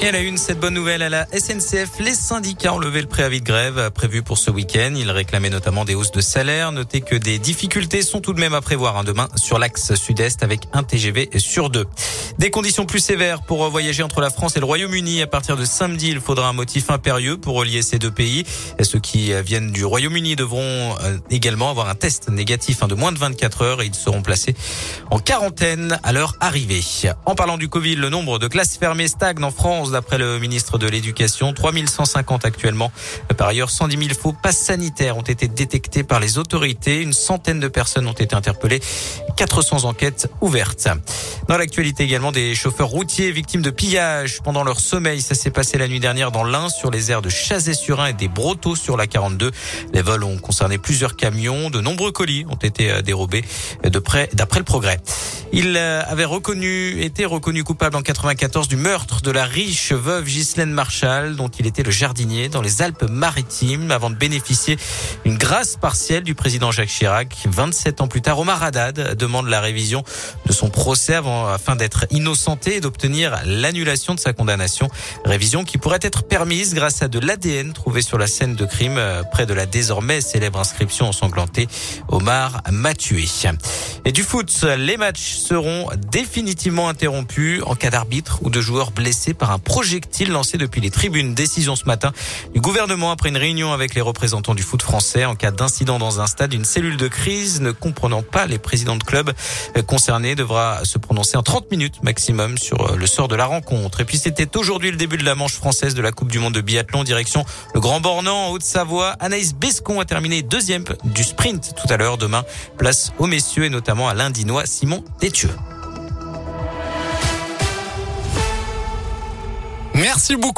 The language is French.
Et à la une, cette bonne nouvelle à la SNCF, les syndicats ont levé le préavis de grève prévu pour ce week-end. Ils réclamaient notamment des hausses de salaire. Notez que des difficultés sont tout de même à prévoir hein, demain sur l'axe sud-est avec un TGV sur deux. Des conditions plus sévères pour voyager entre la France et le Royaume-Uni. À partir de samedi, il faudra un motif impérieux pour relier ces deux pays. ceux qui viennent du Royaume-Uni devront euh, également avoir un test négatif hein, de moins de 24 heures et ils seront placés en quarantaine à leur arrivée. En parlant du Covid, le nombre de classes fermées stagne en France d'après le ministre de l'Éducation. 3150 actuellement. Par ailleurs, 110 000 faux passes sanitaires ont été détectés par les autorités. Une centaine de personnes ont été interpellées. 400 enquêtes ouvertes. Dans l'actualité également, des chauffeurs routiers victimes de pillage pendant leur sommeil. Ça s'est passé la nuit dernière dans l'Ain sur les aires de Chazé-sur-Ain et des Brotteaux sur la 42. Les vols ont concerné plusieurs camions. De nombreux colis ont été euh, dérobés d'après le progrès. Il euh, avait reconnu, été reconnu coupable en 94 du meurtre de la riche veuve Ghislaine Marshall, dont il était le jardinier dans les Alpes-Maritimes, avant de bénéficier d'une grâce partielle du président Jacques Chirac. 27 ans plus tard, Omar Haddad demande la révision de son procès afin d'être innocenté et d'obtenir l'annulation de sa condamnation. Révision qui pourrait être permise grâce à de l'ADN trouvé sur la scène de crime euh, près de la désormais célèbre inscription ensanglantée Omar m'a. Et du foot, les matchs seront définitivement interrompus en cas d'arbitre ou de joueurs blessés par un projectile lancé depuis les tribunes. Décision ce matin du gouvernement après une réunion avec les représentants du foot français en cas d'incident dans un stade. Une cellule de crise ne comprenant pas les présidents de clubs concernés devra se prononcer en 30 minutes maximum sur le sort de la rencontre. Et puis c'était aujourd'hui le début de la manche française de la Coupe du Monde de biathlon direction le Grand Bornand en Haute-Savoie. Anaïs Bescon a terminé deuxième du sprint tout à l'heure. Demain, place aux messieurs et notamment à l'Indinois Simon Merci beaucoup.